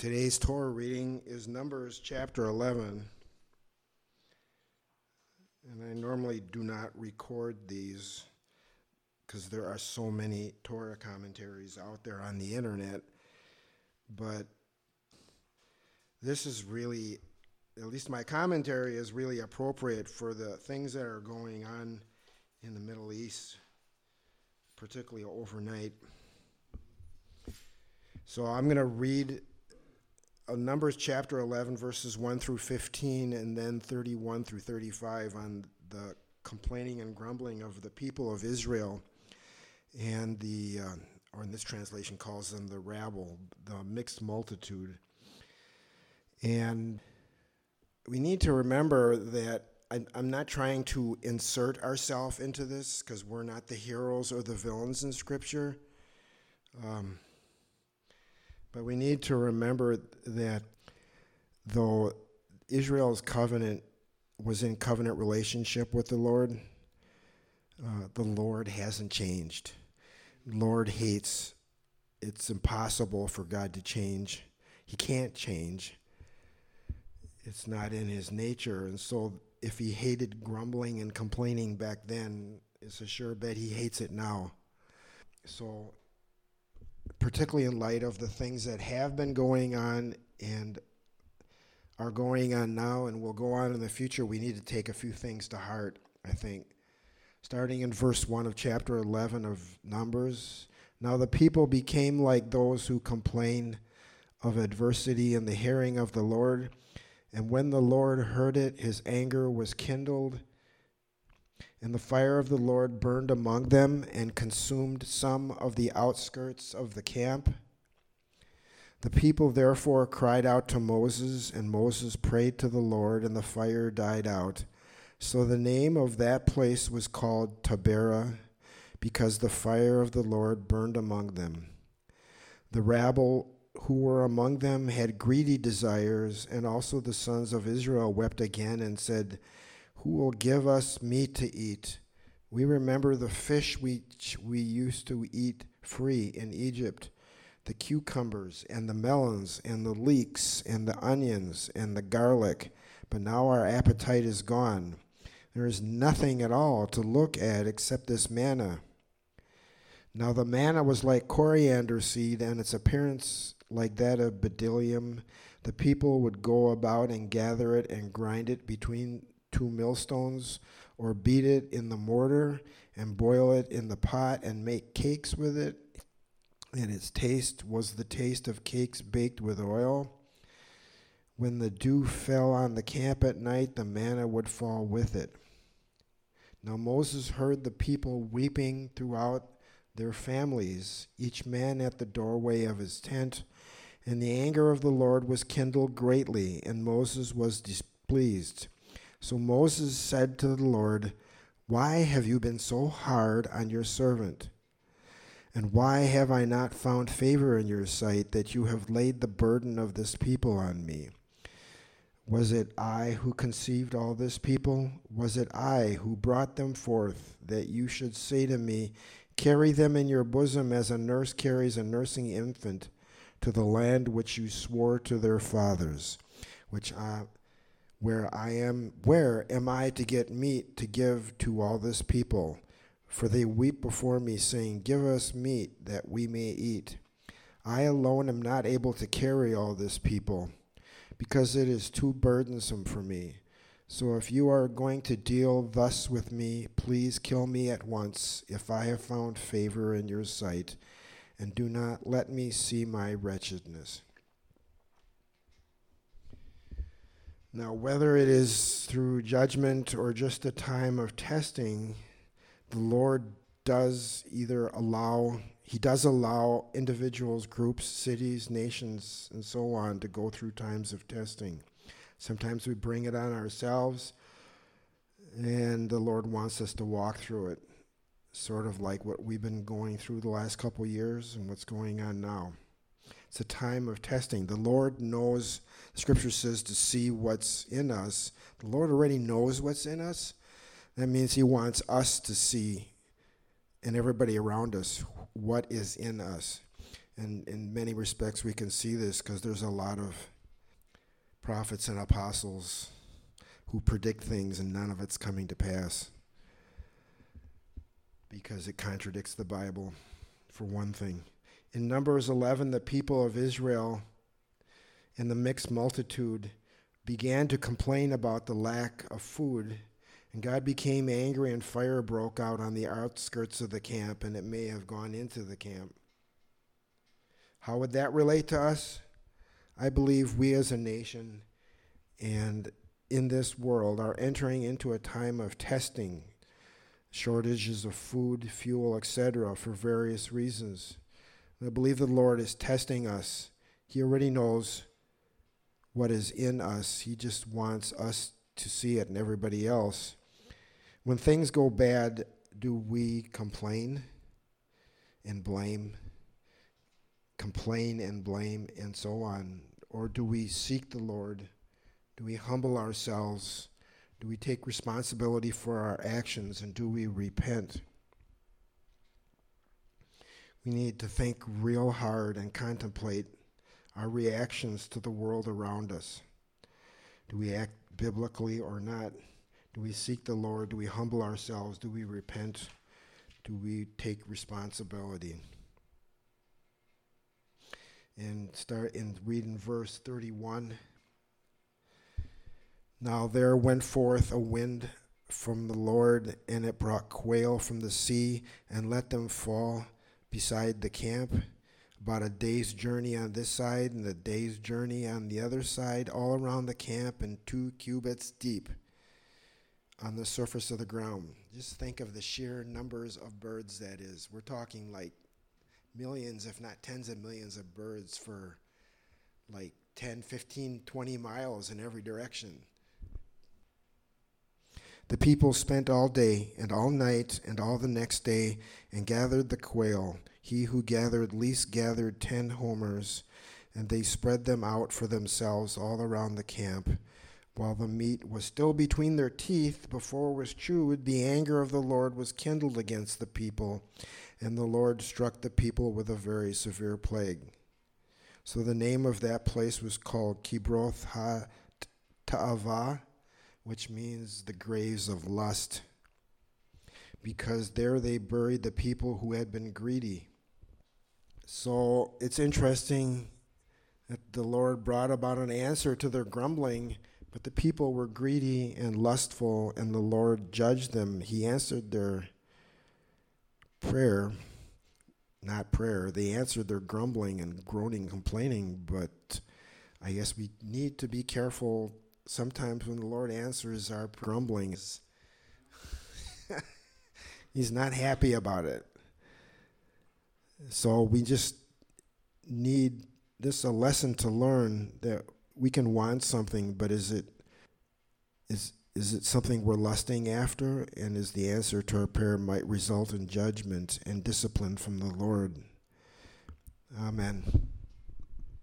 Today's Torah reading is Numbers chapter 11. And I normally do not record these because there are so many Torah commentaries out there on the internet. But this is really, at least my commentary is really appropriate for the things that are going on in the Middle East, particularly overnight. So I'm going to read Numbers chapter 11, verses 1 through 15, and then 31 through 35 on the complaining and grumbling of the people of Israel and the, uh, or in this translation calls them the rabble, the mixed multitude. And we need to remember that I, am not trying to insert ourselves into this because we're not the heroes or the villains in Scripture. Um, but we need to remember that though Israel's covenant was in covenant relationship with the Lord, uh, the Lord hasn't changed. Lord hates. It's impossible for God to change. He can't change. It's not in his nature. And so if he hated grumbling and complaining back then, it's a sure bet he hates it now. So particularly in light of the things that have been going on and are going on now and will go on in the future, we need to take a few things to heart, I think. Starting in verse 1 of chapter 11 of Numbers. Now the people became like those who complain of adversity in the hearing of the Lord. And when the Lord heard it, his anger was kindled and the fire of the Lord burned among them and consumed some of the outskirts of the camp. The people therefore cried out to Moses, and Moses prayed to the Lord, and the fire died out. So the name of that place was called Taberah, because the fire of the Lord burned among them. The rabble who were among them had greedy desires, and also the sons of Israel wept again and said, who will give us meat to eat. We remember the fish which we used to eat free in Egypt, the cucumbers and the melons and the leeks and the onions and the garlic, but now our appetite is gone. There is nothing at all to look at except this manna. Now the manna was like coriander seed, and its appearance like that of bdellium. The people would go about and gather it and grind it between two millstones, or beat it in the mortar and boil it in the pot and make cakes with it. And its taste was the taste of cakes baked with oil. When the dew fell on the camp at night, the manna would fall with it. Now Moses heard the people weeping throughout their families, each man at the doorway of his tent. And the anger of the Lord was kindled greatly, and Moses was displeased. So Moses said to the Lord, Why have you been so hard on your servant? And why have I not found favor in your sight that you have laid the burden of this people on me? Was it I who conceived all this people? Was it I who brought them forth that you should say to me, Carry them in your bosom as a nurse carries a nursing infant to the land which you swore to their fathers, which I where I am where am I to get meat to give to all this people? For they weep before me, saying, Give us meat that we may eat. I alone am not able to carry all this people, because it is too burdensome for me. So if you are going to deal thus with me, please kill me at once, if I have found favor in your sight, and do not let me see my wretchedness. Now, whether it is through judgment or just a time of testing, the Lord does either allow, He does allow individuals, groups, cities, nations, and so on to go through times of testing. Sometimes we bring it on ourselves, and the Lord wants us to walk through it, sort of like what we've been going through the last couple years and what's going on now. It's a time of testing. The Lord knows, the scripture says, to see what's in us. The Lord already knows what's in us. That means He wants us to see and everybody around us what is in us. And in many respects, we can see this because there's a lot of prophets and apostles who predict things and none of it's coming to pass because it contradicts the Bible, for one thing. In Numbers 11, the people of Israel and the mixed multitude began to complain about the lack of food, and God became angry, and fire broke out on the outskirts of the camp, and it may have gone into the camp. How would that relate to us? I believe we as a nation and in this world are entering into a time of testing, shortages of food, fuel, etc., for various reasons. I believe the Lord is testing us. He already knows what is in us, He just wants us to see it and everybody else. When things go bad, do we complain and blame? Complain and blame and so on? Or do we seek the Lord? Do we humble ourselves? Do we take responsibility for our actions and do we repent? We need to think real hard and contemplate our reactions to the world around us. Do we act biblically or not? Do we seek the Lord? Do we humble ourselves? Do we repent? Do we take responsibility? And start in reading verse 31. Now there went forth a wind from the Lord, and it brought quail from the sea, and let them fall beside the camp, about a day's journey on this side, and a day's journey on the other side, all around the camp, and two cubits deep on the surface of the ground. Just think of the sheer numbers of birds that is. We're talking like millions, if not tens of millions of birds for like 10, 15, 20 miles in every direction. The people spent all day and all night and all the next day and gathered the quail. He who gathered least gathered ten homers, and they spread them out for themselves all around the camp. While the meat was still between their teeth before it was chewed, the anger of the Lord was kindled against the people, and the Lord struck the people with a very severe plague. So the name of that place was called Kibroth Ha Ta'avah which means the graves of lust, because there they buried the people who had been greedy. So it's interesting that the Lord brought about an answer to their grumbling, but the people were greedy and lustful, and the Lord judged them. He answered their prayer, not prayer. They answered their grumbling and groaning, complaining, but I guess we need to be careful sometimes when the Lord answers our grumblings, He's not happy about it. So we just need this a lesson to learn that we can want something, but is it is is it something we're lusting after? And is the answer to our prayer might result in judgment and discipline from the Lord? Amen.